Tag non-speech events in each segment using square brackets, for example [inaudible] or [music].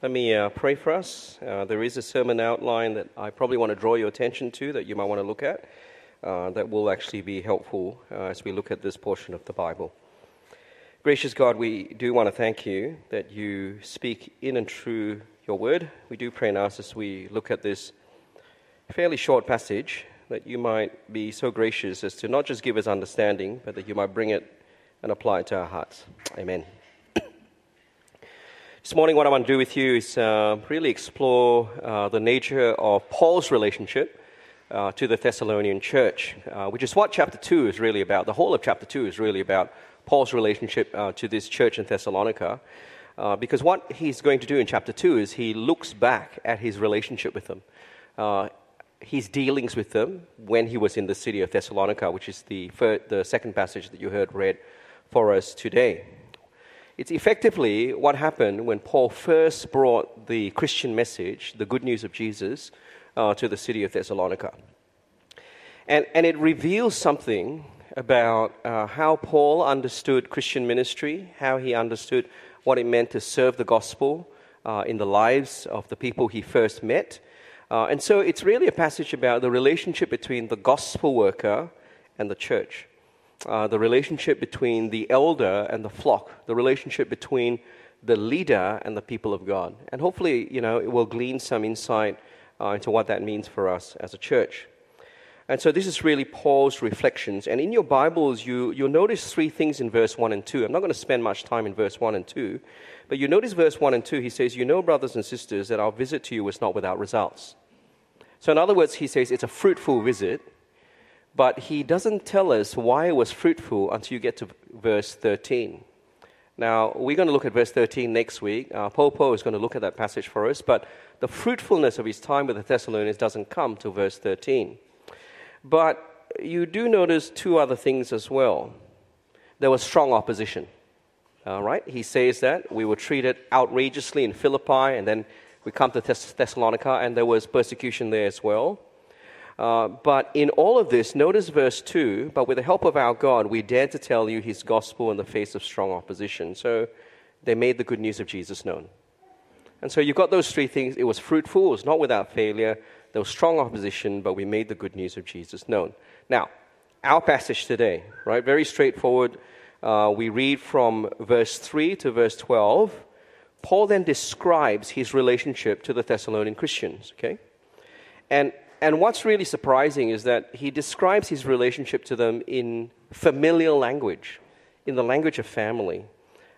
Let me uh, pray for us. Uh, there is a sermon outline that I probably want to draw your attention to that you might want to look at uh, that will actually be helpful uh, as we look at this portion of the Bible. Gracious God, we do want to thank you that you speak in and through your word. We do pray and ask as we look at this fairly short passage that you might be so gracious as to not just give us understanding, but that you might bring it and apply it to our hearts. Amen. This morning, what I want to do with you is uh, really explore uh, the nature of Paul's relationship uh, to the Thessalonian church, uh, which is what chapter 2 is really about. The whole of chapter 2 is really about Paul's relationship uh, to this church in Thessalonica. Uh, because what he's going to do in chapter 2 is he looks back at his relationship with them, his dealings with them when he was in the city of Thessalonica, which is the, the second passage that you heard read for us today. It's effectively what happened when Paul first brought the Christian message, the good news of Jesus, uh, to the city of Thessalonica. And, and it reveals something about uh, how Paul understood Christian ministry, how he understood what it meant to serve the gospel uh, in the lives of the people he first met. Uh, and so it's really a passage about the relationship between the gospel worker and the church uh, the relationship between the elder and the flock, the relationship between the leader and the people of God. And hopefully, you know, it will glean some insight uh, into what that means for us as a church. And so this is really Paul's reflections. And in your Bibles, you, you'll notice three things in verse 1 and 2. I'm not going to spend much time in verse 1 and 2, but you notice verse 1 and 2. He says, You know, brothers and sisters, that our visit to you was not without results. So, in other words, he says it's a fruitful visit but he doesn't tell us why it was fruitful until you get to verse 13. Now, we're going to look at verse 13 next week. Uh, Popo is going to look at that passage for us, but the fruitfulness of his time with the Thessalonians doesn't come to verse 13. But you do notice two other things as well. There was strong opposition. All right? He says that we were treated outrageously in Philippi, and then we come to Thess- Thessalonica, and there was persecution there as well. Uh, but in all of this, notice verse 2 but with the help of our God, we dare to tell you his gospel in the face of strong opposition. So they made the good news of Jesus known. And so you've got those three things. It was fruitful, it was not without failure, there was strong opposition, but we made the good news of Jesus known. Now, our passage today, right? Very straightforward. Uh, we read from verse 3 to verse 12. Paul then describes his relationship to the Thessalonian Christians, okay? And and what's really surprising is that he describes his relationship to them in familial language, in the language of family.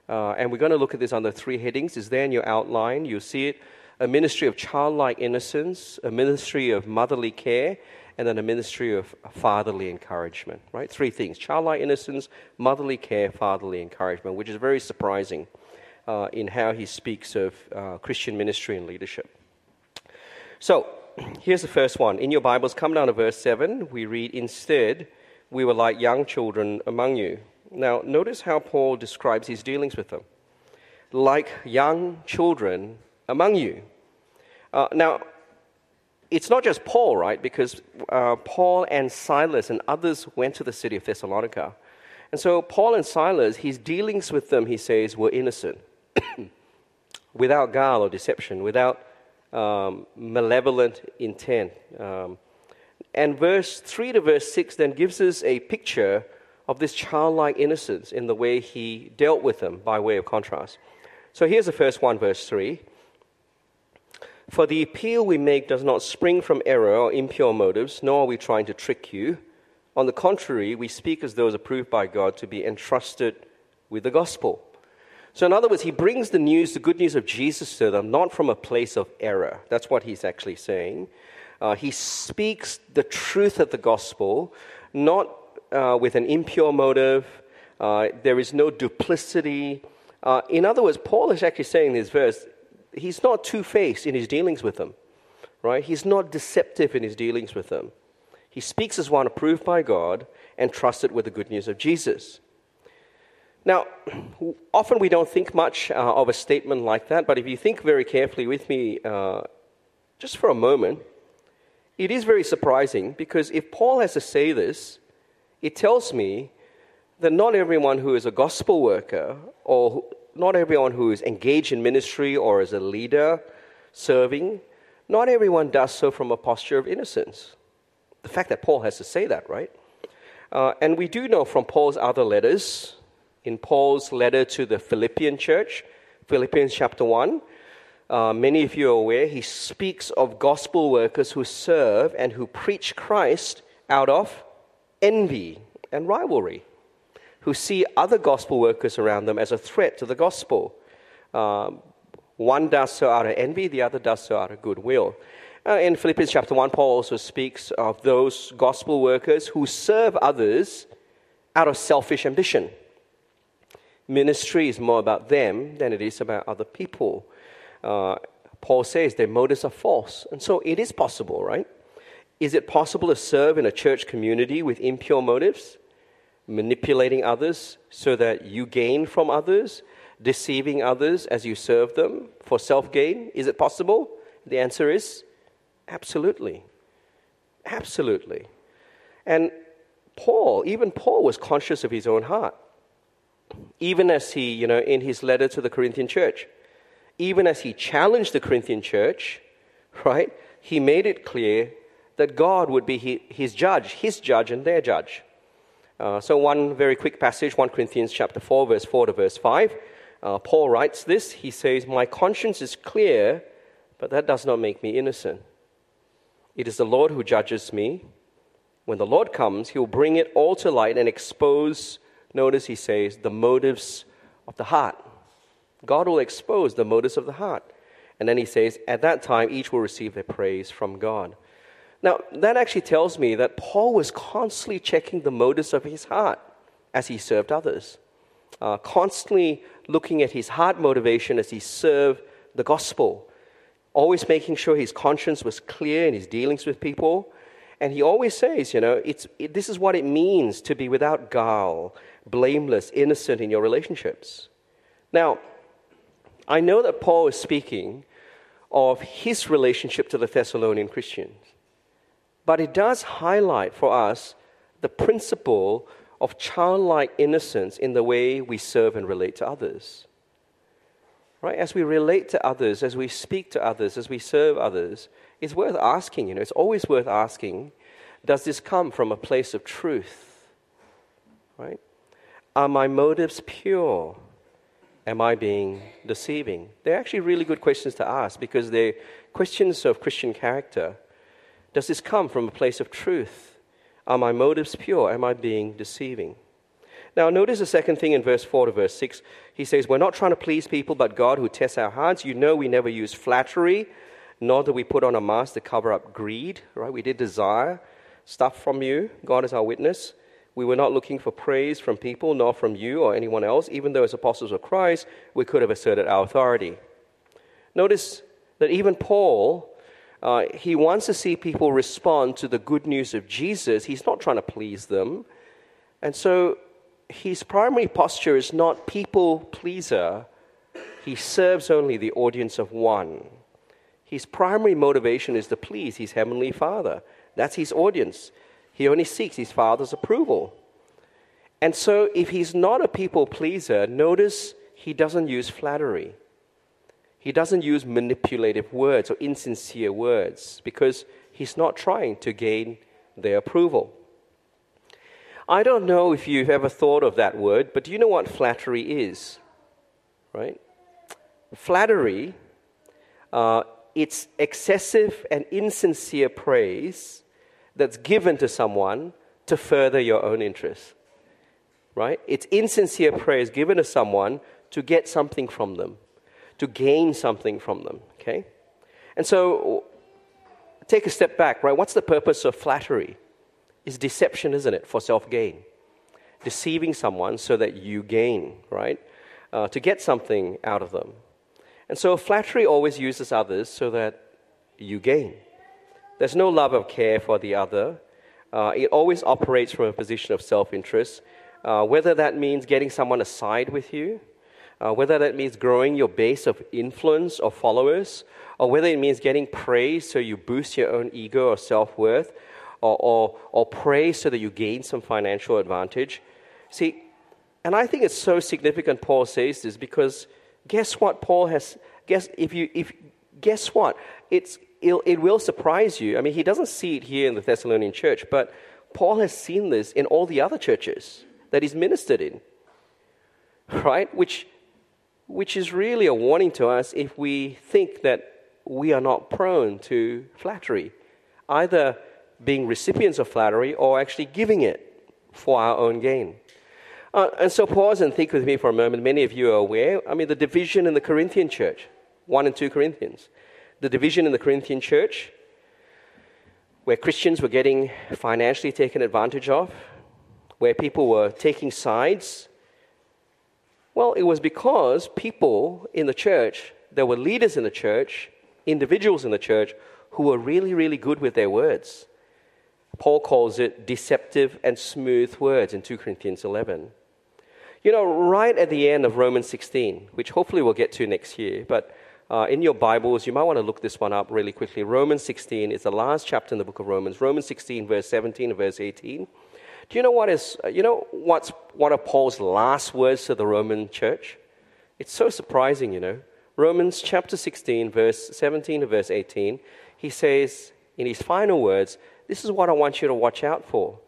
Uh, and we're going to look at this under three headings. Is there in your outline? You'll see it a ministry of childlike innocence, a ministry of motherly care, and then a ministry of fatherly encouragement, right? Three things childlike innocence, motherly care, fatherly encouragement, which is very surprising uh, in how he speaks of uh, Christian ministry and leadership. So, here's the first one. In your Bibles, come down to verse 7. We read, Instead, we were like young children among you. Now, notice how Paul describes his dealings with them. Like young children among you. Uh, now, it's not just Paul, right? Because uh, Paul and Silas and others went to the city of Thessalonica. And so, Paul and Silas, his dealings with them, he says, were innocent, [coughs] without guile or deception, without um, malevolent intent. Um, and verse 3 to verse 6 then gives us a picture of this childlike innocence in the way he dealt with them by way of contrast. So here's the first one, verse 3. For the appeal we make does not spring from error or impure motives, nor are we trying to trick you. On the contrary, we speak as those approved by God to be entrusted with the gospel. So, in other words, he brings the news, the good news of Jesus to them, not from a place of error. That's what he's actually saying. Uh, he speaks the truth of the gospel, not uh, with an impure motive. Uh, there is no duplicity. Uh, in other words, Paul is actually saying in this verse, he's not two faced in his dealings with them, right? He's not deceptive in his dealings with them. He speaks as one approved by God and trusted with the good news of Jesus. Now, often we don't think much uh, of a statement like that, but if you think very carefully with me uh, just for a moment, it is very surprising because if Paul has to say this, it tells me that not everyone who is a gospel worker or not everyone who is engaged in ministry or as a leader serving, not everyone does so from a posture of innocence. The fact that Paul has to say that, right? Uh, and we do know from Paul's other letters, in Paul's letter to the Philippian church, Philippians chapter 1, uh, many of you are aware, he speaks of gospel workers who serve and who preach Christ out of envy and rivalry, who see other gospel workers around them as a threat to the gospel. Um, one does so out of envy, the other does so out of goodwill. Uh, in Philippians chapter 1, Paul also speaks of those gospel workers who serve others out of selfish ambition. Ministry is more about them than it is about other people. Uh, Paul says their motives are false. And so it is possible, right? Is it possible to serve in a church community with impure motives? Manipulating others so that you gain from others? Deceiving others as you serve them for self gain? Is it possible? The answer is absolutely. Absolutely. And Paul, even Paul, was conscious of his own heart. Even as he, you know, in his letter to the Corinthian church, even as he challenged the Corinthian church, right, he made it clear that God would be his judge, his judge and their judge. Uh, so, one very quick passage, 1 Corinthians chapter 4, verse 4 to verse 5. Uh, Paul writes this. He says, My conscience is clear, but that does not make me innocent. It is the Lord who judges me. When the Lord comes, he will bring it all to light and expose, notice he says, the motives of the heart. God will expose the motives of the heart. And then he says, at that time, each will receive their praise from God. Now, that actually tells me that Paul was constantly checking the motives of his heart as he served others, uh, constantly looking at his heart motivation as he served the gospel, always making sure his conscience was clear in his dealings with people. And he always says, you know, it's, it, this is what it means to be without guile, blameless, innocent in your relationships. Now, I know that Paul is speaking of his relationship to the Thessalonian Christians, but it does highlight for us the principle of childlike innocence in the way we serve and relate to others. Right? As we relate to others, as we speak to others, as we serve others, it's worth asking, you know, it's always worth asking, does this come from a place of truth? Right? Are my motives pure? Am I being deceiving? They're actually really good questions to ask because they're questions of Christian character. Does this come from a place of truth? Are my motives pure? Am I being deceiving? Now, notice the second thing in verse 4 to verse 6. He says, We're not trying to please people, but God who tests our hearts. You know we never use flattery, nor do we put on a mask to cover up greed, right? We did desire stuff from you. God is our witness. We were not looking for praise from people, nor from you or anyone else. Even though, as apostles of Christ, we could have asserted our authority. Notice that even Paul, uh, he wants to see people respond to the good news of Jesus. He's not trying to please them. And so his primary posture is not people pleaser, he serves only the audience of one. His primary motivation is to please his heavenly Father. That's his audience. He only seeks his father's approval. And so, if he's not a people pleaser, notice he doesn't use flattery. He doesn't use manipulative words or insincere words because he's not trying to gain their approval. I don't know if you've ever thought of that word, but do you know what flattery is? Right? Flattery, uh, it's excessive and insincere praise that's given to someone to further your own interests. Right? It's insincere praise given to someone to get something from them, to gain something from them. Okay? And so, take a step back, right? What's the purpose of flattery? It's deception, isn't it, for self gain? Deceiving someone so that you gain, right? Uh, to get something out of them. And so, flattery always uses others so that you gain. There's no love or care for the other. Uh, it always operates from a position of self interest, uh, whether that means getting someone aside with you, uh, whether that means growing your base of influence or followers, or whether it means getting praise so you boost your own ego or self worth, or, or, or praise so that you gain some financial advantage. See, And I think it's so significant Paul says this because guess what Paul has guess if you if guess what it's it, it will surprise you. I mean he doesn't see it here in the Thessalonian church, but Paul has seen this in all the other churches that he's ministered in. Right? Which which is really a warning to us if we think that we are not prone to flattery, either being recipients of flattery or actually giving it for our own gain. Uh, and so pause and think with me for a moment. Many of you are aware, I mean, the division in the Corinthian church, 1 and 2 Corinthians. The division in the Corinthian church, where Christians were getting financially taken advantage of, where people were taking sides. Well, it was because people in the church, there were leaders in the church, individuals in the church, who were really, really good with their words. Paul calls it deceptive and smooth words in 2 Corinthians 11. You know, right at the end of Romans 16, which hopefully we'll get to next year, but uh, in your Bibles, you might want to look this one up really quickly. Romans 16 is the last chapter in the book of Romans. Romans 16, verse 17 and verse 18. Do you know what is, uh, you know what's one of Paul's last words to the Roman church? It's so surprising, you know. Romans chapter 16, verse 17 to verse 18, he says in his final words, This is what I want you to watch out for.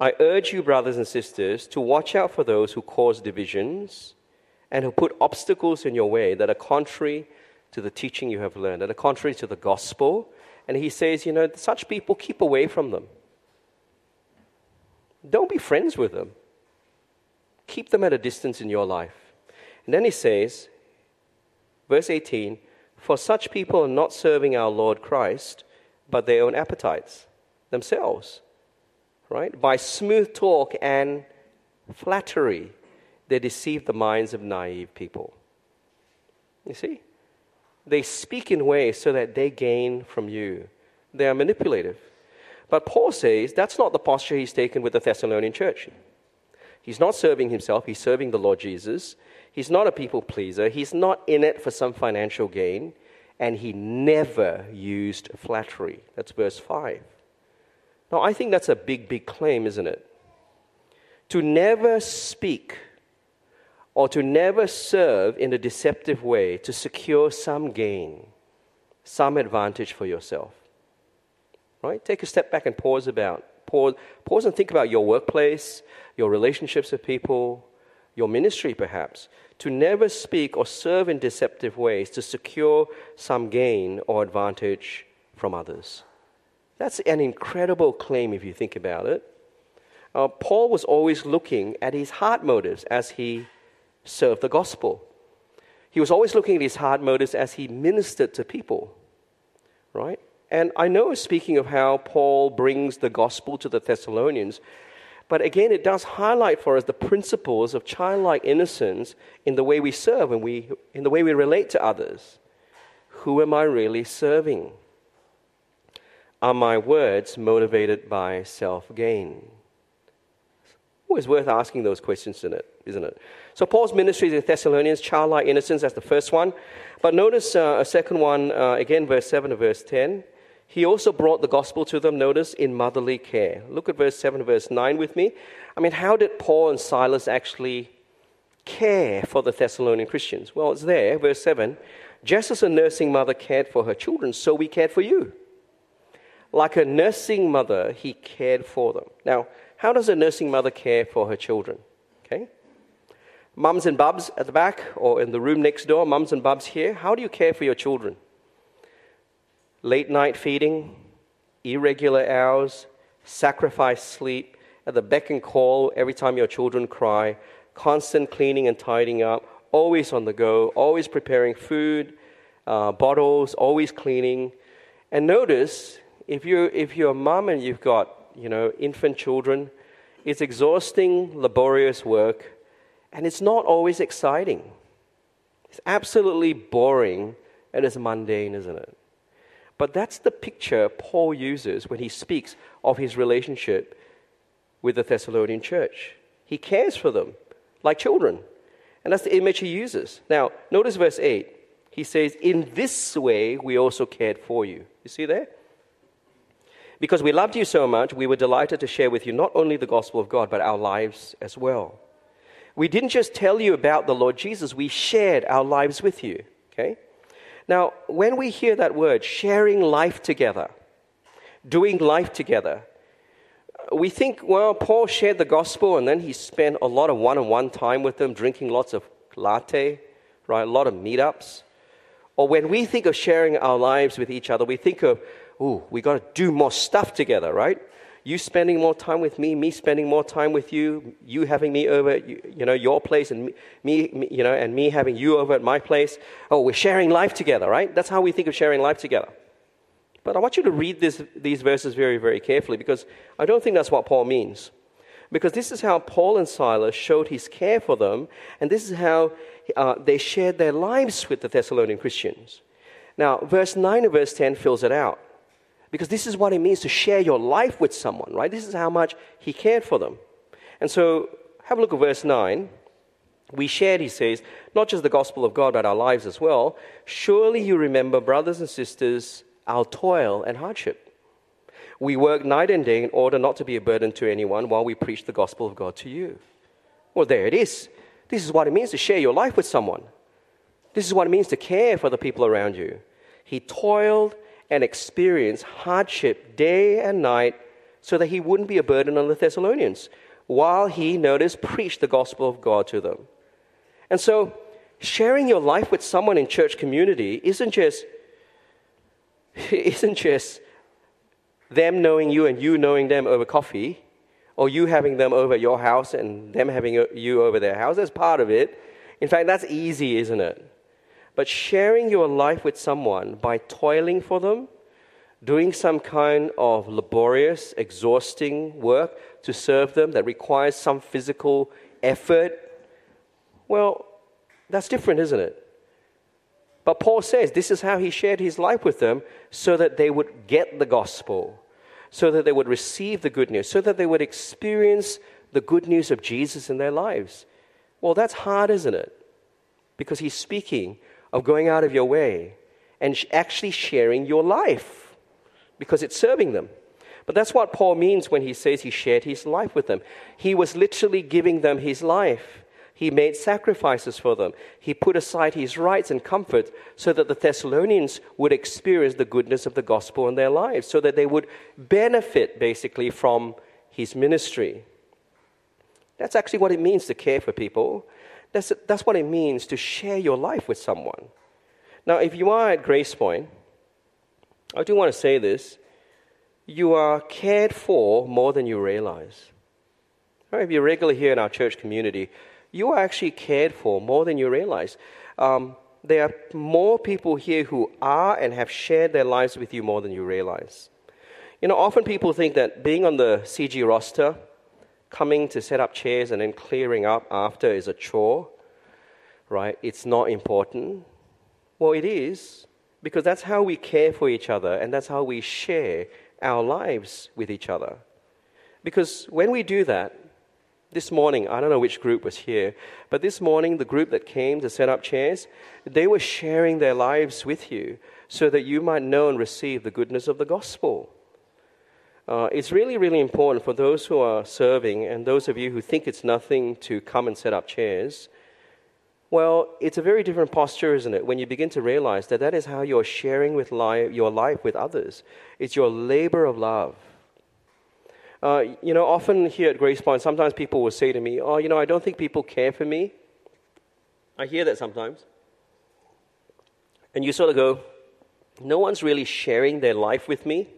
I urge you, brothers and sisters, to watch out for those who cause divisions and who put obstacles in your way that are contrary to the teaching you have learned, that are contrary to the gospel. And he says, you know, such people, keep away from them. Don't be friends with them. Keep them at a distance in your life. And then he says, verse 18, for such people are not serving our Lord Christ, but their own appetites, themselves right? By smooth talk and flattery, they deceive the minds of naive people. You see? They speak in ways so that they gain from you. They are manipulative. But Paul says that's not the posture he's taken with the Thessalonian church. He's not serving himself, he's serving the Lord Jesus. He's not a people pleaser, he's not in it for some financial gain, and he never used flattery. That's verse 5. Now, I think that's a big, big claim, isn't it? To never speak or to never serve in a deceptive way to secure some gain, some advantage for yourself. Right? Take a step back and pause about pause, pause and think about your workplace, your relationships with people, your ministry perhaps. To never speak or serve in deceptive ways to secure some gain or advantage from others. That's an incredible claim if you think about it. Uh, Paul was always looking at his heart motives as he served the gospel. He was always looking at his heart motives as he ministered to people, right? And I know, speaking of how Paul brings the gospel to the Thessalonians, but again, it does highlight for us the principles of childlike innocence in the way we serve and we, in the way we relate to others. Who am I really serving? Are my words motivated by self gain? Always worth asking those questions, isn't it? Isn't it? So, Paul's ministry to the Thessalonians, childlike innocence, that's the first one. But notice uh, a second one, uh, again, verse 7 to verse 10. He also brought the gospel to them, notice, in motherly care. Look at verse 7 to verse 9 with me. I mean, how did Paul and Silas actually care for the Thessalonian Christians? Well, it's there, verse 7. Just as a nursing mother cared for her children, so we cared for you. Like a nursing mother, he cared for them. Now, how does a nursing mother care for her children? Okay? Mums and bubs at the back or in the room next door, mums and bubs here, how do you care for your children? Late night feeding, irregular hours, sacrifice sleep, at the beck and call every time your children cry, constant cleaning and tidying up, always on the go, always preparing food, uh, bottles, always cleaning. And notice if you're, if you're a mom and you've got, you know, infant children, it's exhausting, laborious work, and it's not always exciting. It's absolutely boring and it's mundane, isn't it? But that's the picture Paul uses when he speaks of his relationship with the Thessalonian church. He cares for them like children. And that's the image he uses. Now, notice verse 8. He says, In this way we also cared for you. You see there? Because we loved you so much, we were delighted to share with you not only the gospel of God, but our lives as well. We didn't just tell you about the Lord Jesus, we shared our lives with you. Okay? Now, when we hear that word, sharing life together, doing life together, we think, well, Paul shared the gospel and then he spent a lot of one on one time with them, drinking lots of latte, right? A lot of meetups. Or when we think of sharing our lives with each other, we think of, oh, we got to do more stuff together, right? You spending more time with me, me spending more time with you, you having me over, you, you know, your place, and me, me, you know, and me having you over at my place. Oh, we're sharing life together, right? That's how we think of sharing life together. But I want you to read this, these verses very, very carefully because I don't think that's what Paul means. Because this is how Paul and Silas showed his care for them, and this is how uh, they shared their lives with the Thessalonian Christians. Now, verse 9 and verse 10 fills it out. Because this is what it means to share your life with someone, right? This is how much he cared for them. And so, have a look at verse 9. We shared, he says, not just the gospel of God, but our lives as well. Surely you remember, brothers and sisters, our toil and hardship. We work night and day in order not to be a burden to anyone while we preach the gospel of God to you. Well, there it is. This is what it means to share your life with someone. This is what it means to care for the people around you. He toiled and experience hardship day and night so that he wouldn't be a burden on the Thessalonians while he, notice, preached the gospel of God to them. And so, sharing your life with someone in church community isn't just [laughs] isn't just them knowing you and you knowing them over coffee, or you having them over your house and them having you over their house. That's part of it. In fact, that's easy, isn't it? But sharing your life with someone by toiling for them, doing some kind of laborious, exhausting work to serve them that requires some physical effort, well, that's different, isn't it? But Paul says this is how he shared his life with them so that they would get the gospel, so that they would receive the good news, so that they would experience the good news of Jesus in their lives. Well, that's hard, isn't it? Because he's speaking of going out of your way and actually sharing your life because it's serving them. But that's what Paul means when he says he shared his life with them. He was literally giving them his life. He made sacrifices for them. He put aside his rights and comfort so that the Thessalonians would experience the goodness of the gospel in their lives, so that they would benefit basically from his ministry. That's actually what it means to care for people. That's, that's what it means to share your life with someone. Now, if you are at Grace Point, I do want to say this you are cared for more than you realize. Right, if you're regular here in our church community, you are actually cared for more than you realize. Um, there are more people here who are and have shared their lives with you more than you realize. You know, often people think that being on the CG roster, coming to set up chairs and then clearing up after is a chore, right? It's not important. Well, it is, because that's how we care for each other and that's how we share our lives with each other. Because when we do that, this morning, I don't know which group was here, but this morning, the group that came to set up chairs, they were sharing their lives with you so that you might know and receive the goodness of the gospel. Uh, it's really, really important for those who are serving and those of you who think it's nothing to come and set up chairs. Well, it's a very different posture, isn't it, when you begin to realize that that is how you're sharing with li- your life with others. It's your labor of love. Uh, you know, often here at Grace Point, sometimes people will say to me, Oh, you know, I don't think people care for me. I hear that sometimes. And you sort of go, No one's really sharing their life with me.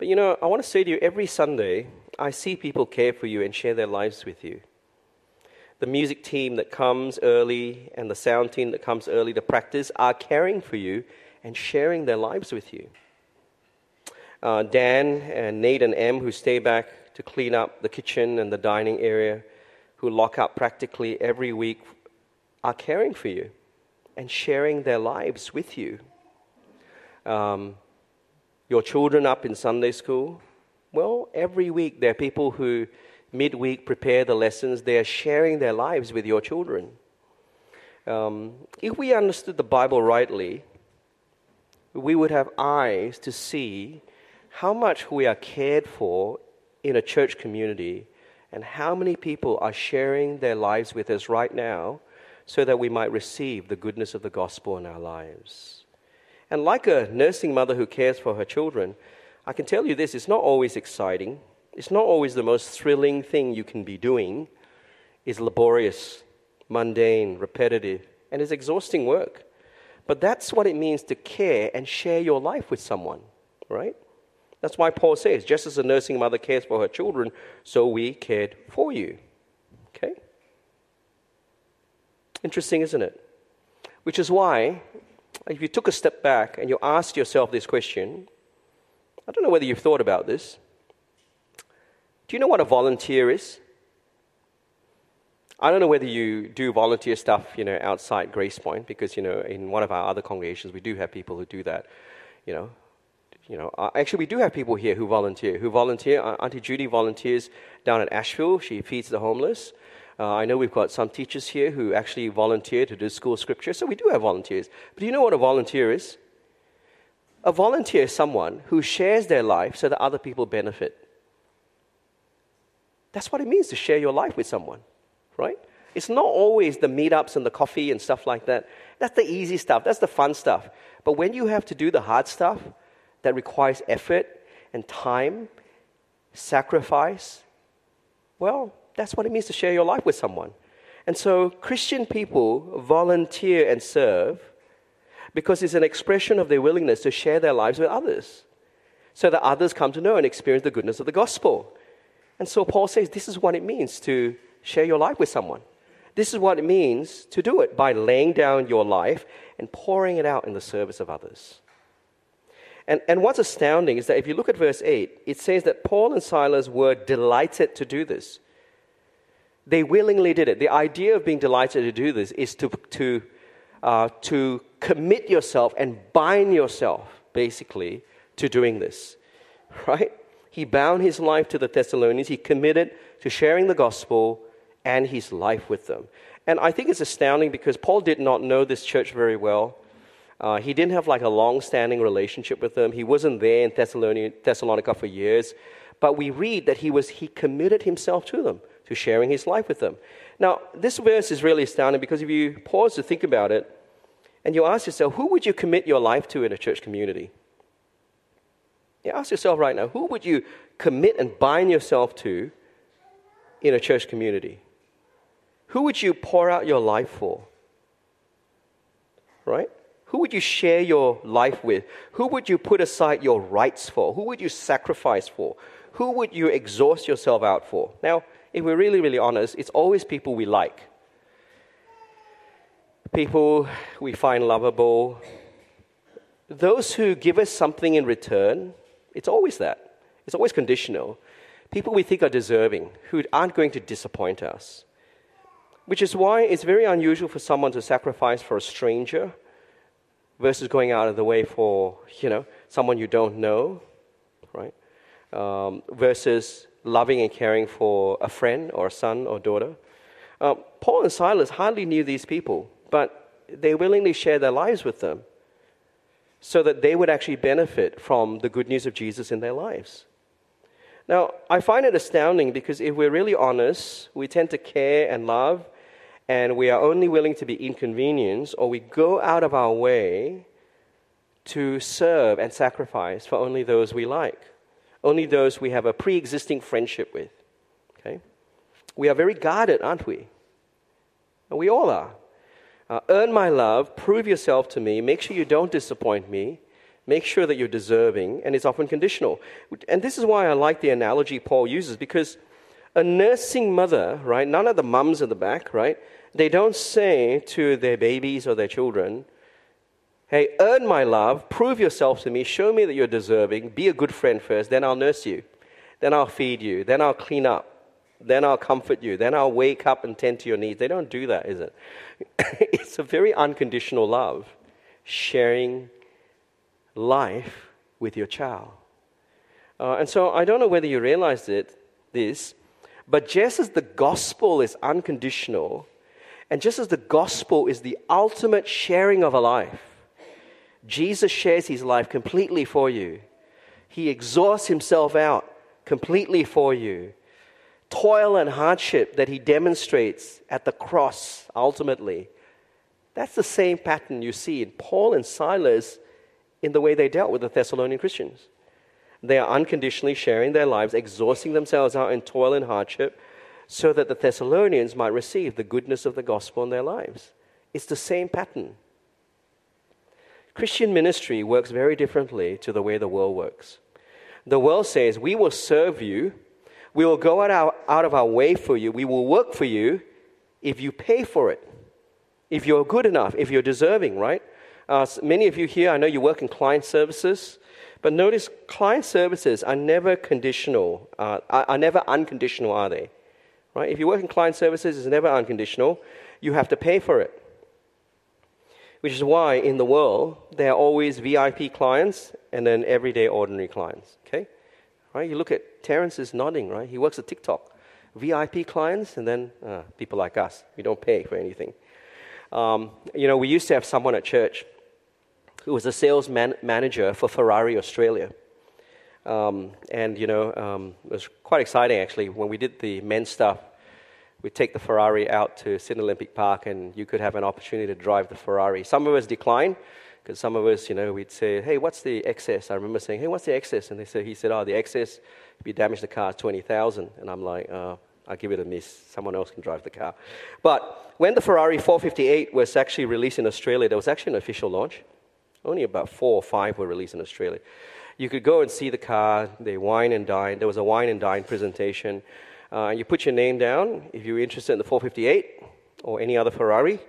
But you know, I want to say to you, every Sunday, I see people care for you and share their lives with you. The music team that comes early and the sound team that comes early to practice are caring for you and sharing their lives with you uh, Dan and Nate and Em, who stay back to clean up the kitchen and the dining area, who lock up practically every week, are caring for you and sharing their lives with you. Um, your children up in Sunday school, well, every week there are people who midweek prepare the lessons, they are sharing their lives with your children. Um, if we understood the Bible rightly, we would have eyes to see how much we are cared for in a church community and how many people are sharing their lives with us right now so that we might receive the goodness of the gospel in our lives. And like a nursing mother who cares for her children, I can tell you this it's not always exciting, it's not always the most thrilling thing you can be doing. It's laborious, mundane, repetitive, and it's exhausting work. But that's what it means to care and share your life with someone, right? That's why Paul says, just as a nursing mother cares for her children, so we cared for you. Okay? Interesting, isn't it? Which is why, if you took a step back and you asked yourself this question, I don't know whether you've thought about this. Do you know what a volunteer is? I don't know whether you do volunteer stuff, you know, outside Grace Point, because, you know, in one of our other congregations, we do have people who do that, you know. You know, uh, actually, we do have people here who volunteer. Who volunteer? Auntie Judy volunteers down at Ashfield. She feeds the homeless. Uh, I know we've got some teachers here who actually volunteer to do school scripture, so we do have volunteers. But do you know what a volunteer is? A volunteer is someone who shares their life so that other people benefit. That's what it means to share your life with someone right? It's not always the meetups and the coffee and stuff like that. That's the easy stuff, that's the fun stuff. But when you have to do the hard stuff that requires effort and time, sacrifice, well, that's what it means to share your life with someone. And so Christian people volunteer and serve because it's an expression of their willingness to share their lives with others so that others come to know and experience the goodness of the gospel. And so Paul says this is what it means to share your life with someone. This is what it means to do it by laying down your life and pouring it out in the service of others. And, and what's astounding is that if you look at verse 8, it says that Paul and Silas were delighted to do this. They willingly did it. The idea of being delighted to do this is to, to, uh, to commit yourself and bind yourself, basically, to doing this. [laughs] Right? He bound his life to the Thessalonians, he committed to sharing the gospel and his life with them. And I think it's astounding because Paul did not know this church very well. Uh, he didn't have like a long standing relationship with them. He wasn't there in Thessalonica for years. But we read that he, was, he committed himself to them, to sharing his life with them. Now, this verse is really astounding because if you pause to think about it and you ask yourself, who would you commit your life to in a church community? You ask yourself right now, who would you commit and bind yourself to in a church community? Who would you pour out your life for? Right? Who would you share your life with? Who would you put aside your rights for? Who would you sacrifice for? Who would you exhaust yourself out for? Now, if we're really, really honest, it's always people we like. People we find lovable. Those who give us something in return, it's always that. It's always conditional. People we think are deserving, who aren't going to disappoint us. Which is why it's very unusual for someone to sacrifice for a stranger versus going out of the way for, you know, someone you don't know, right? Um, versus loving and caring for a friend or a son or daughter. Uh, Paul and Silas hardly knew these people, but they willingly shared their lives with them so that they would actually benefit from the good news of Jesus in their lives. Now, I find it astounding because if we're really honest, we tend to care and love and we are only willing to be inconvenienced, or we go out of our way to serve and sacrifice for only those we like, only those we have a pre existing friendship with. Okay? We are very guarded, aren't we? And we all are. Uh, earn my love, prove yourself to me, make sure you don't disappoint me, make sure that you're deserving, and it's often conditional. And this is why I like the analogy Paul uses, because a nursing mother, right, none of the mums at the back, right, they don't say to their babies or their children, Hey, earn my love, prove yourself to me, show me that you're deserving, be a good friend first, then I'll nurse you, then I'll feed you, then I'll clean up, then I'll comfort you, then I'll wake up and tend to your needs. They don't do that, is it? [laughs] it's a very unconditional love, sharing life with your child. Uh, and so I don't know whether you realize it, this, but just as the gospel is unconditional, and just as the gospel is the ultimate sharing of a life, Jesus shares his life completely for you. He exhausts himself out completely for you. Toil and hardship that he demonstrates at the cross ultimately. That's the same pattern you see in Paul and Silas in the way they dealt with the Thessalonian Christians. They are unconditionally sharing their lives, exhausting themselves out in toil and hardship, so that the Thessalonians might receive the goodness of the gospel in their lives. It's the same pattern. Christian ministry works very differently to the way the world works. The world says, We will serve you, we will go out, our, out of our way for you, we will work for you if you pay for it, if you're good enough, if you're deserving, right? Uh, many of you here, I know you work in client services. But notice, client services are never conditional, uh, are, never unconditional, are they? Right? If you work in client services, it's never unconditional. You have to pay for it. Which is why in the world, there are always VIP clients and then everyday ordinary clients. Okay? Right? You look at Terence is nodding, right? He works at TikTok. VIP clients and then uh, people like us. We don't pay for anything. Um, you know, we used to have someone at church who was a sales man- manager for Ferrari Australia. Um, and, you know, um, it was quite exciting actually. When we did the men's stuff, we'd take the Ferrari out to Sydney Olympic Park and you could have an opportunity to drive the Ferrari. Some of us declined because some of us, you know, we'd say, hey, what's the excess? I remember saying, hey, what's the excess? And they said, he said, oh, the excess, if you damage the car, is 20000 And I'm like, uh, I'll give it a miss. Someone else can drive the car. But when the Ferrari 458 was actually released in Australia, there was actually an official launch. Only about four or five were released in Australia. You could go and see the car, they wine and dine. There was a wine and dine presentation. Uh, you put your name down if you're interested in the 458 or any other Ferrari.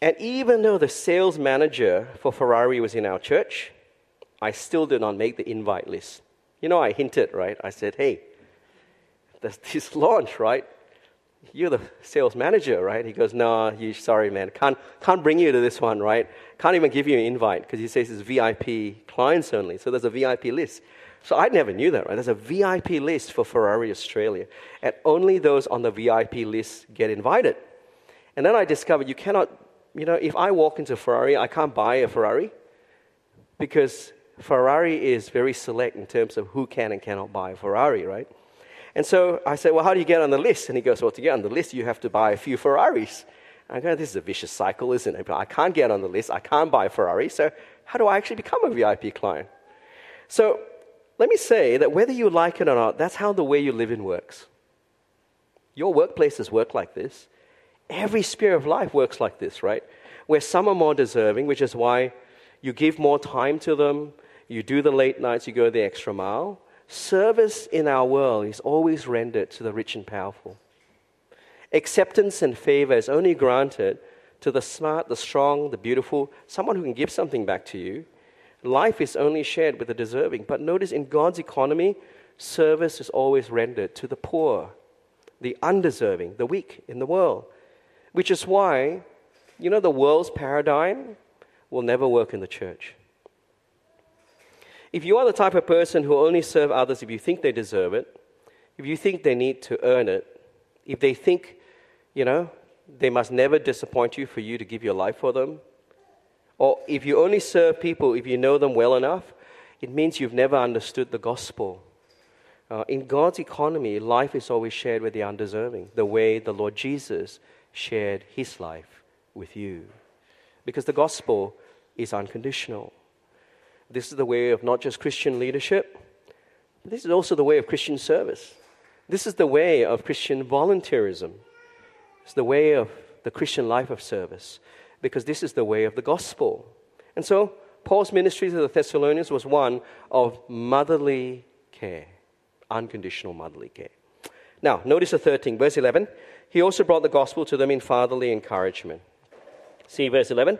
And even though the sales manager for Ferrari was in our church, I still did not make the invite list. You know, I hinted, right? I said, hey, there's [laughs] this launch, right? You're the sales manager, right? He goes, no, you sorry, man. Can't, can't bring you to this one, right? Can't even give you an invite because he says it's VIP clients only. So there's a VIP list. So I never knew that, right? There's a VIP list for Ferrari Australia. And only those on the VIP list get invited. And then I discovered you cannot, you know, if I walk into Ferrari, I can't buy a Ferrari because Ferrari is very select in terms of who can and cannot buy a Ferrari, right? And so I said, Well, how do you get on the list? And he goes, Well, to get on the list, you have to buy a few Ferraris. And I go, This is a vicious cycle, isn't it? But I can't get on the list. I can't buy a Ferrari. So how do I actually become a VIP client? So let me say that whether you like it or not, that's how the way you live in works. Your workplaces work like this. Every sphere of life works like this, right? Where some are more deserving, which is why you give more time to them, you do the late nights, you go the extra mile. Service in our world is always rendered to the rich and powerful. Acceptance and favor is only granted to the smart, the strong, the beautiful, someone who can give something back to you. Life is only shared with the deserving. But notice in God's economy, service is always rendered to the poor, the undeserving, the weak in the world. Which is why, you know, the world's paradigm will never work in the church. If you are the type of person who only serve others if you think they deserve it, if you think they need to earn it, if they think, you know, they must never disappoint you for you to give your life for them, or if you only serve people if you know them well enough, it means you've never understood the gospel. Uh, in God's economy, life is always shared with the undeserving, the way the Lord Jesus shared his life with you. Because the gospel is unconditional. This is the way of not just Christian leadership, but this is also the way of Christian service. This is the way of Christian volunteerism. It's the way of the Christian life of service, because this is the way of the gospel. And so, Paul's ministry to the Thessalonians was one of motherly care, unconditional motherly care. Now, notice the third thing, verse 11. He also brought the gospel to them in fatherly encouragement. See verse 11.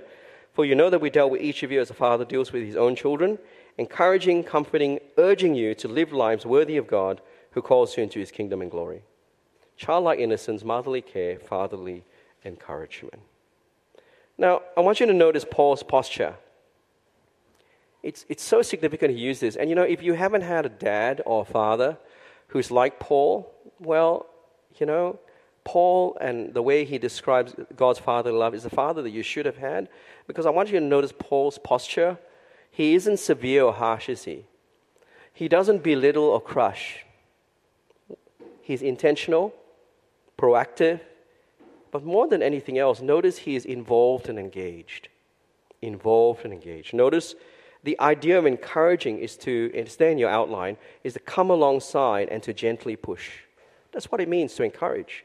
For you know that we dealt with each of you as a father deals with his own children, encouraging, comforting, urging you to live lives worthy of God who calls you into his kingdom and glory. Childlike innocence, motherly care, fatherly encouragement. Now, I want you to notice Paul's posture. It's, it's so significant he used this. And you know, if you haven't had a dad or a father who's like Paul, well, you know, Paul and the way he describes God's fatherly love is the father that you should have had. Because I want you to notice Paul's posture. He isn't severe or harsh, is he? He doesn't belittle or crush. He's intentional, proactive, but more than anything else, notice he is involved and engaged. Involved and engaged. Notice the idea of encouraging is to, and stay in your outline, is to come alongside and to gently push. That's what it means to encourage.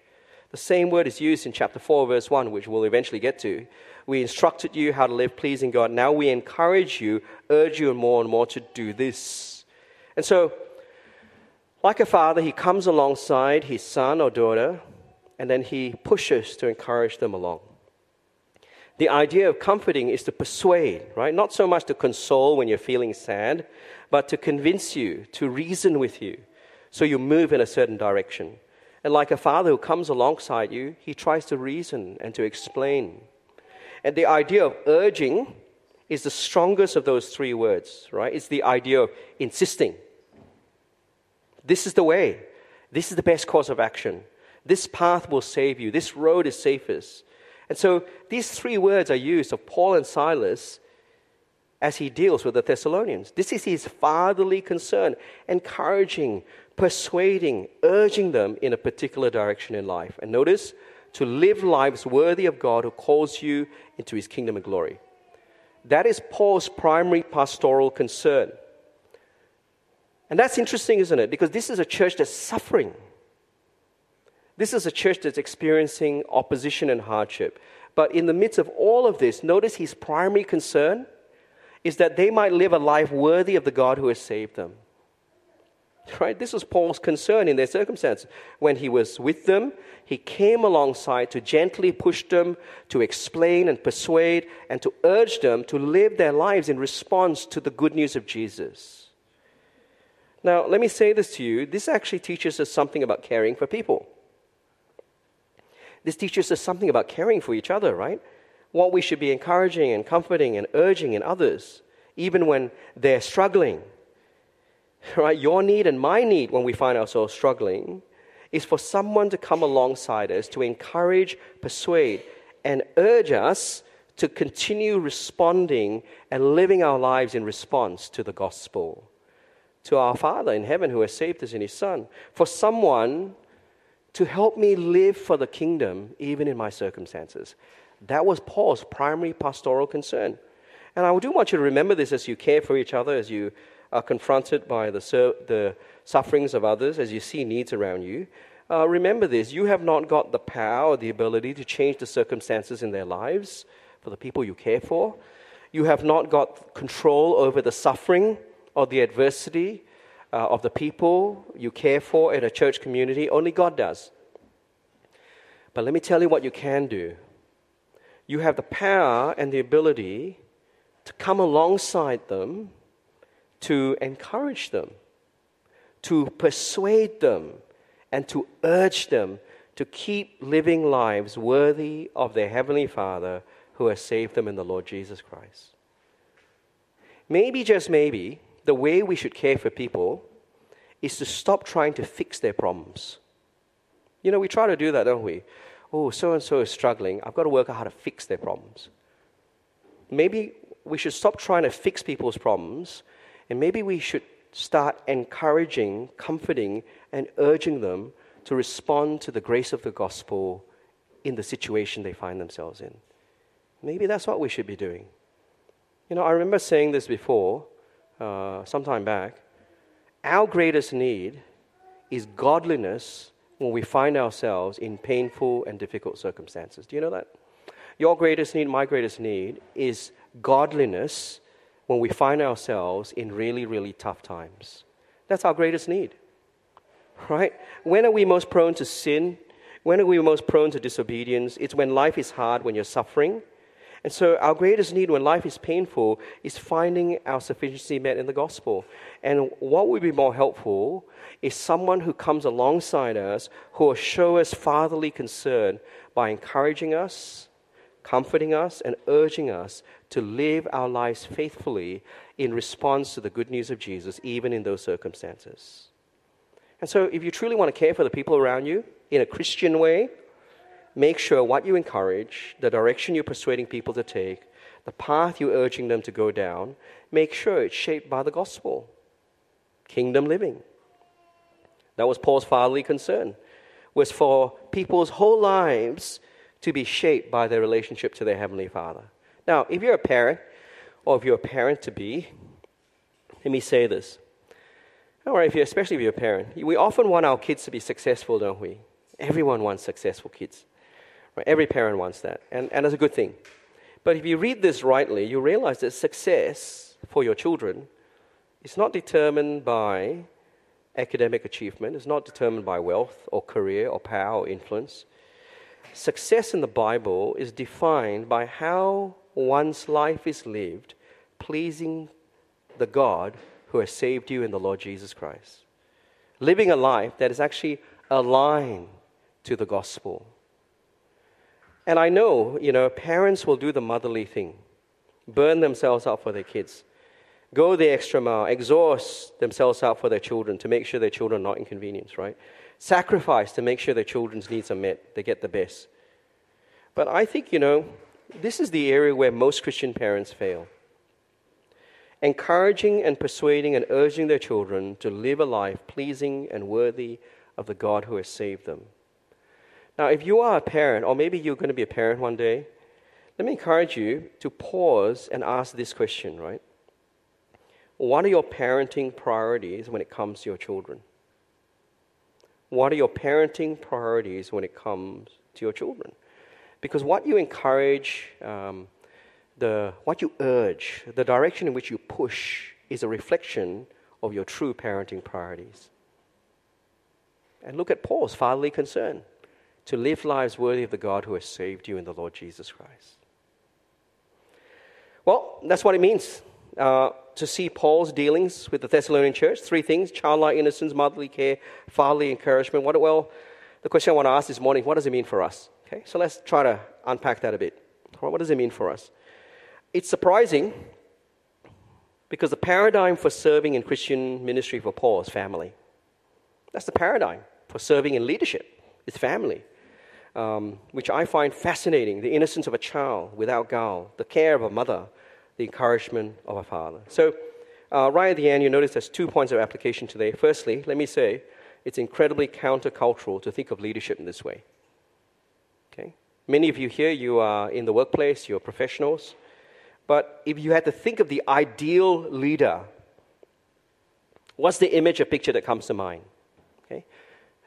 The same word is used in chapter 4, verse 1, which we'll eventually get to. We instructed you how to live pleasing God. Now we encourage you, urge you more and more to do this. And so, like a father, he comes alongside his son or daughter, and then he pushes to encourage them along. The idea of comforting is to persuade, right? Not so much to console when you're feeling sad, but to convince you, to reason with you, so you move in a certain direction. And like a father who comes alongside you, he tries to reason and to explain. And the idea of urging is the strongest of those three words, right? It's the idea of insisting. This is the way. This is the best course of action. This path will save you. This road is safest. And so these three words are used of Paul and Silas as he deals with the Thessalonians. This is his fatherly concern, encouraging, persuading, urging them in a particular direction in life. And notice, to live lives worthy of God who calls you into his kingdom and glory. That is Paul's primary pastoral concern. And that's interesting, isn't it? Because this is a church that's suffering. This is a church that's experiencing opposition and hardship. But in the midst of all of this, notice his primary concern is that they might live a life worthy of the God who has saved them. Right? This was Paul's concern in their circumstances. When he was with them, he came alongside to gently push them, to explain and persuade, and to urge them to live their lives in response to the good news of Jesus. Now, let me say this to you this actually teaches us something about caring for people. This teaches us something about caring for each other, right? What we should be encouraging and comforting and urging in others, even when they're struggling [laughs] right? Your need and my need when we find ourselves struggling is for someone to come alongside us to encourage, persuade, and urge us to continue responding and living our lives in response to the gospel, to our Father in heaven who has saved us in His Son. For someone to help me live for the kingdom even in my circumstances. That was Paul's primary pastoral concern. And I do want you to remember this as you care for each other, as you are confronted by the, the sufferings of others, as you see needs around you, uh, remember this you have not got the power or the ability to change the circumstances in their lives for the people you care for. You have not got control over the suffering or the adversity uh, of the people you care for in a church community. Only God does. But let me tell you what you can do. You have the power and the ability to come alongside them to encourage them, to persuade them, and to urge them to keep living lives worthy of their Heavenly Father who has saved them in the Lord Jesus Christ. Maybe, just maybe, the way we should care for people is to stop trying to fix their problems. You know, we try to do that, don't we? Oh, so and so is struggling. I've got to work out how to fix their problems. Maybe we should stop trying to fix people's problems and maybe we should start encouraging, comforting, and urging them to respond to the grace of the gospel in the situation they find themselves in. Maybe that's what we should be doing. You know, I remember saying this before, uh, some time back. Our greatest need is godliness when we find ourselves in painful and difficult circumstances. Do you know that? Your greatest need, my greatest need, is godliness when we find ourselves in really, really tough times. That's our greatest need. Right? When are we most prone to sin? When are we most prone to disobedience? It's when life is hard, when you're suffering. And so, our greatest need when life is painful is finding our sufficiency met in the gospel. And what would be more helpful is someone who comes alongside us who will show us fatherly concern by encouraging us, comforting us, and urging us to live our lives faithfully in response to the good news of Jesus, even in those circumstances. And so, if you truly want to care for the people around you in a Christian way, make sure what you encourage, the direction you're persuading people to take, the path you're urging them to go down, make sure it's shaped by the gospel. kingdom living. That was Paul's fatherly concern, was for people's whole lives to be shaped by their relationship to their Heavenly Father. Now, if you're a parent, or if you're a parent to be, let me say this. Right, if you're, especially if you're a parent, we often want our kids to be successful, don't we? Everyone wants successful kids. Every parent wants that, and, and that's a good thing. But if you read this rightly, you realize that success for your children is not determined by academic achievement, it's not determined by wealth or career or power or influence. Success in the Bible is defined by how one's life is lived pleasing the God who has saved you in the Lord Jesus Christ. Living a life that is actually aligned to the gospel. And I know, you know, parents will do the motherly thing, burn themselves out for their kids, go the extra mile, exhaust themselves out for their children to make sure their children are not inconvenienced, right? Sacrifice to make sure their children's needs are met, they get the best. But I think, you know, this is the area where most Christian parents fail. Encouraging and persuading and urging their children to live a life pleasing and worthy of the God who has saved them. Now, if you are a parent, or maybe you're going to be a parent one day, let me encourage you to pause and ask this question, right? What are your parenting priorities when it comes to your children? What are your parenting priorities when it comes to your children? Because what you encourage, um, the, what you urge, the direction in which you push is a reflection of your true parenting priorities. And look at Paul's fatherly concern to live lives worthy of the God who has saved you in the Lord Jesus Christ. Well, that's what it means uh, to see Paul's dealings with the Thessalonian church. Three things childlike innocence, motherly care, fatherly encouragement. What, well, the question I want to ask this morning what does it mean for us? Okay, so let's try to unpack that a bit. What does it mean for us? It's surprising because the paradigm for serving in Christian ministry for Paul is family. That's the paradigm for serving in leadership, is family um, which I find fascinating the innocence of a child without guile, the care of a mother, the encouragement of a father. So, uh, right at the end, you notice there's two points of application today. Firstly, let me say it's incredibly countercultural to think of leadership in this way. Okay? Many of you here, you are in the workplace, you're professionals. But if you had to think of the ideal leader, what's the image or picture that comes to mind?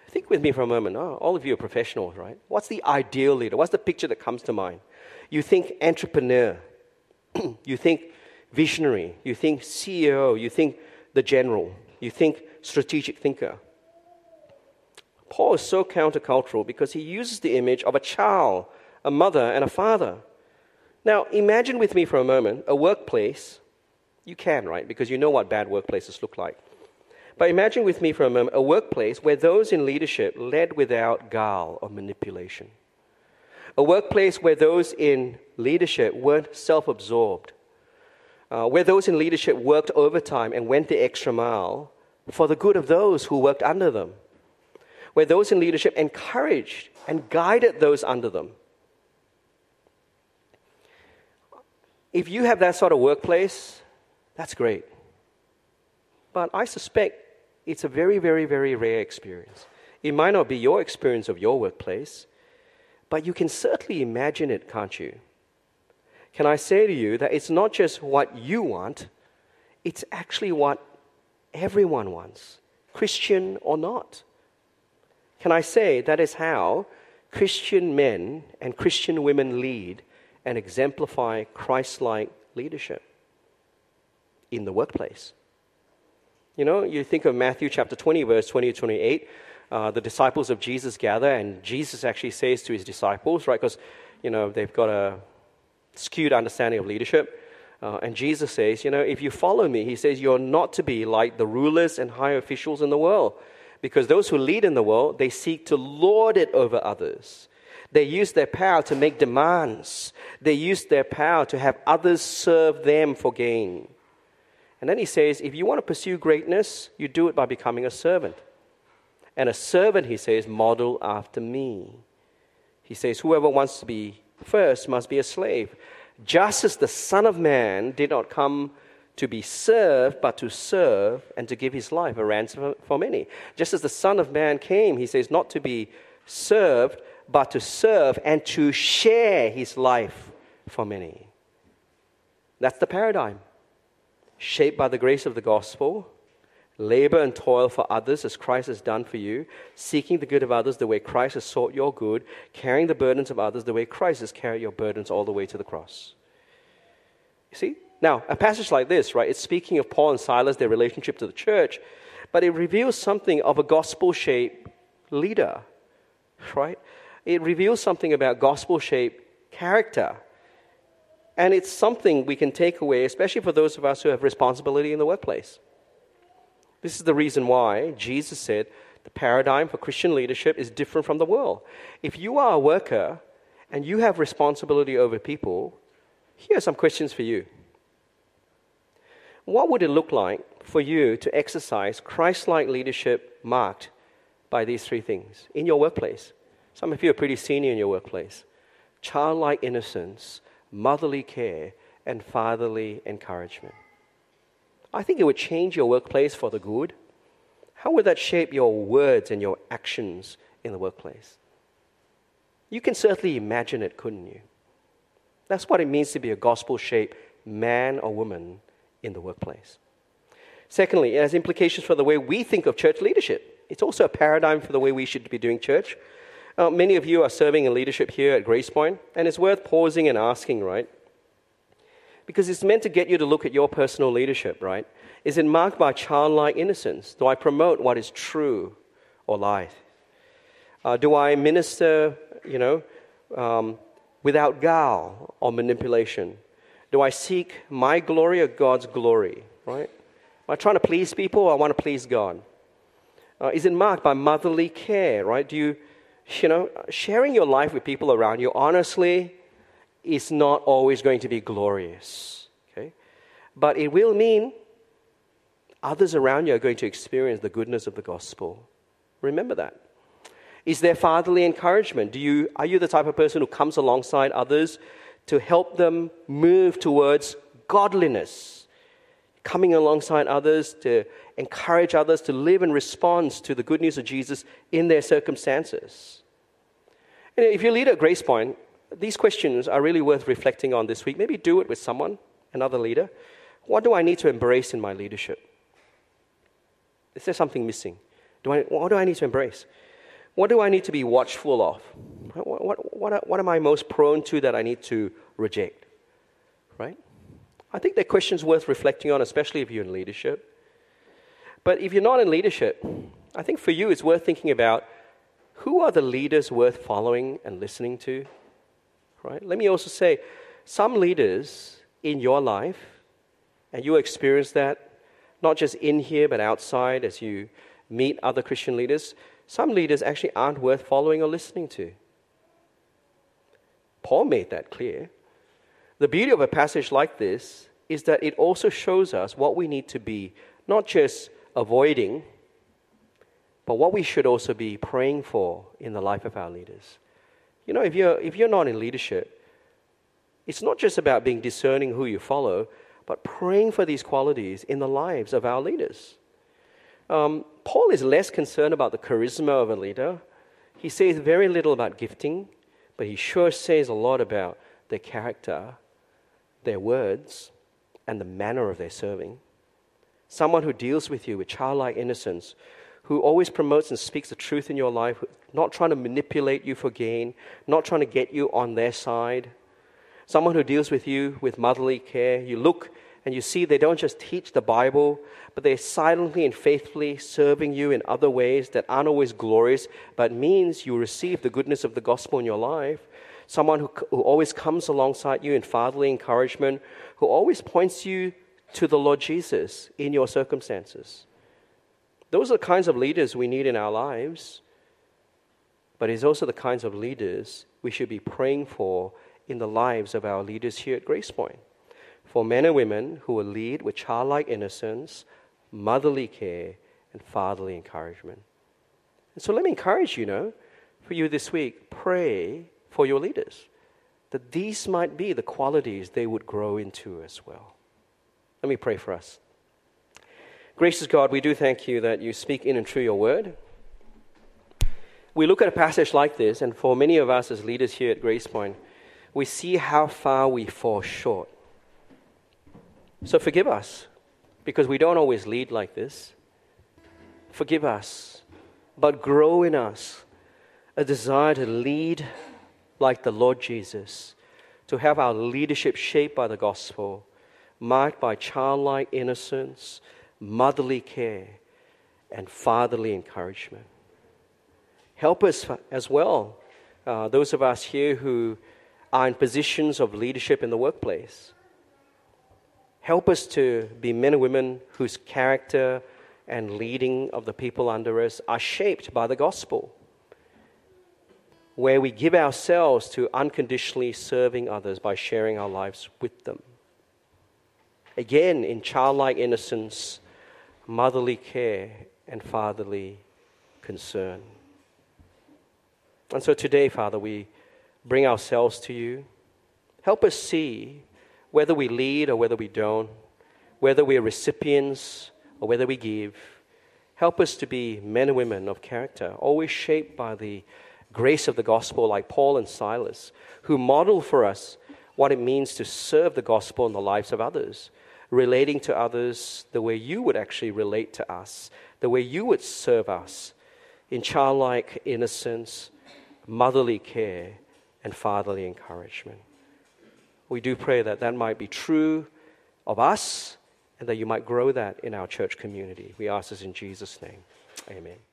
Think with me for a moment. Oh, all of you are professionals, right? What's the ideal leader? What's the picture that comes to mind? You think entrepreneur, [clears throat] you think visionary, you think CEO, you think the general, you think strategic thinker. Paul is so countercultural because he uses the image of a child, a mother, and a father. Now, imagine with me for a moment a workplace. You can, right? Because you know what bad workplaces look like. But imagine with me for a moment a workplace where those in leadership led without guile or manipulation. A workplace where those in leadership weren't self absorbed. Uh, where those in leadership worked overtime and went the extra mile for the good of those who worked under them. Where those in leadership encouraged and guided those under them. If you have that sort of workplace, that's great. But I suspect it's a very, very, very rare experience. It might not be your experience of your workplace, but you can certainly imagine it, can't you? Can I say to you that it's not just what you want, it's actually what everyone wants, Christian or not? Can I say that is how Christian men and Christian women lead and exemplify Christ like leadership in the workplace? You know, you think of Matthew chapter 20, verse 20 to 28. Uh, the disciples of Jesus gather, and Jesus actually says to his disciples, right, because, you know, they've got a skewed understanding of leadership. Uh, and Jesus says, you know, if you follow me, he says, you're not to be like the rulers and high officials in the world. Because those who lead in the world, they seek to lord it over others. They use their power to make demands. They use their power to have others serve them for gain. And then he says, if you want to pursue greatness, you do it by becoming a servant. And a servant, he says, model after me. He says, whoever wants to be first must be a slave. Just as the Son of Man did not come to be served, but to serve and to give his life a ransom for many. Just as the Son of Man came, he says, not to be served, but to serve and to share his life for many. That's the paradigm. Shaped by the grace of the gospel, labor and toil for others as Christ has done for you, seeking the good of others the way Christ has sought your good, carrying the burdens of others the way Christ has carried your burdens all the way to the cross. You see? Now, a passage like this, right, it's speaking of Paul and Silas, their relationship to the church, but it reveals something of a gospel shaped leader, right? It reveals something about gospel shaped character. And it's something we can take away, especially for those of us who have responsibility in the workplace. This is the reason why Jesus said the paradigm for Christian leadership is different from the world. If you are a worker and you have responsibility over people, here are some questions for you. What would it look like for you to exercise Christ like leadership marked by these three things in your workplace? Some of you are pretty senior in your workplace. Childlike innocence, motherly care, and fatherly encouragement. I think it would change your workplace for the good. How would that shape your words and your actions in the workplace? You can certainly imagine it, couldn't you? That's what it means to be a gospel shaped man or woman in the workplace. Secondly, it has implications for the way we think of church leadership. It's also a paradigm for the way we should be doing church. Uh, many of you are serving in leadership here at Grace Point, and it's worth pausing and asking, right? Because it's meant to get you to look at your personal leadership, right? Is it marked by childlike innocence? Do I promote what is true or light? Uh, do I minister, you know, um, without guile or manipulation? Do I seek my glory or God's glory? Right? Am I trying to please people or I want to please God? Uh, is it marked by motherly care? Right? Do you, you know, sharing your life with people around you honestly is not always going to be glorious. Okay? But it will mean others around you are going to experience the goodness of the gospel. Remember that. Is there fatherly encouragement? Do you, are you the type of person who comes alongside others to help them move towards godliness, coming alongside others to encourage others to live in response to the good news of Jesus in their circumstances. If you lead at Grace Point, these questions are really worth reflecting on this week. Maybe do it with someone, another leader. What do I need to embrace in my leadership? Is there something missing? Do I, what do I need to embrace? What do I need to be watchful of? What, what, what, what am I most prone to that I need to reject? Right? I think they're questions worth reflecting on, especially if you're in leadership. But if you're not in leadership, I think for you it's worth thinking about who are the leaders worth following and listening to? Right? Let me also say, some leaders in your life, and you experience that not just in here but outside as you meet other Christian leaders, some leaders actually aren't worth following or listening to. Paul made that clear. The beauty of a passage like this is that it also shows us what we need to be not just avoiding, but what we should also be praying for in the life of our leaders. You know, if you're, if you're not in leadership, it's not just about being discerning who you follow, but praying for these qualities in the lives of our leaders. Um, Paul is less concerned about the charisma of a leader. He says very little about gifting, but he sure says a lot about their character, their words, and the manner of their serving. Someone who deals with you with childlike innocence, who always promotes and speaks the truth in your life, not trying to manipulate you for gain, not trying to get you on their side. Someone who deals with you with motherly care. You look and you see they don't just teach the Bible, but they're silently and faithfully serving you in other ways that aren't always glorious, but means you receive the goodness of the gospel in your life. Someone who, who always comes alongside you in fatherly encouragement, who always points you to the Lord Jesus in your circumstances. Those are the kinds of leaders we need in our lives, but it's also the kinds of leaders we should be praying for in the lives of our leaders here at Grace Point for men and women who will lead with childlike innocence, motherly care, and fatherly encouragement. And so let me encourage you, know, for you this week, pray for your leaders that these might be the qualities they would grow into as well. Let me pray for us. Gracious God, we do thank you that you speak in and through your word. We look at a passage like this, and for many of us as leaders here at Grace Point, we see how far we fall short. So forgive us, because we don't always lead like this. Forgive us, but grow in us a desire to lead like the Lord Jesus, to have our leadership shaped by the gospel, marked by childlike innocence, motherly care, and fatherly encouragement. Help us as well, uh, those of us here who are in positions of leadership in the workplace. Help us to be men and women whose character and leading of the people under us are shaped by the gospel where we give ourselves to unconditionally serving others by sharing our lives with them. Again, in childlike innocence, motherly care, and fatherly concern. And so today, Father, we bring ourselves to you. Help us see whether we lead or whether we don't, whether we are recipients or whether we give. Help us to be men and women of character, always shaped by the grace of the gospel, like Paul and Silas, who model for us what it means to serve the gospel in the lives of others, relating to others the way you would actually relate to us, the way you would serve us in childlike innocence, motherly care, and fatherly encouragement. We do pray that that might be true of us and that you might grow that in our church community. We ask this in Jesus' name. Amen.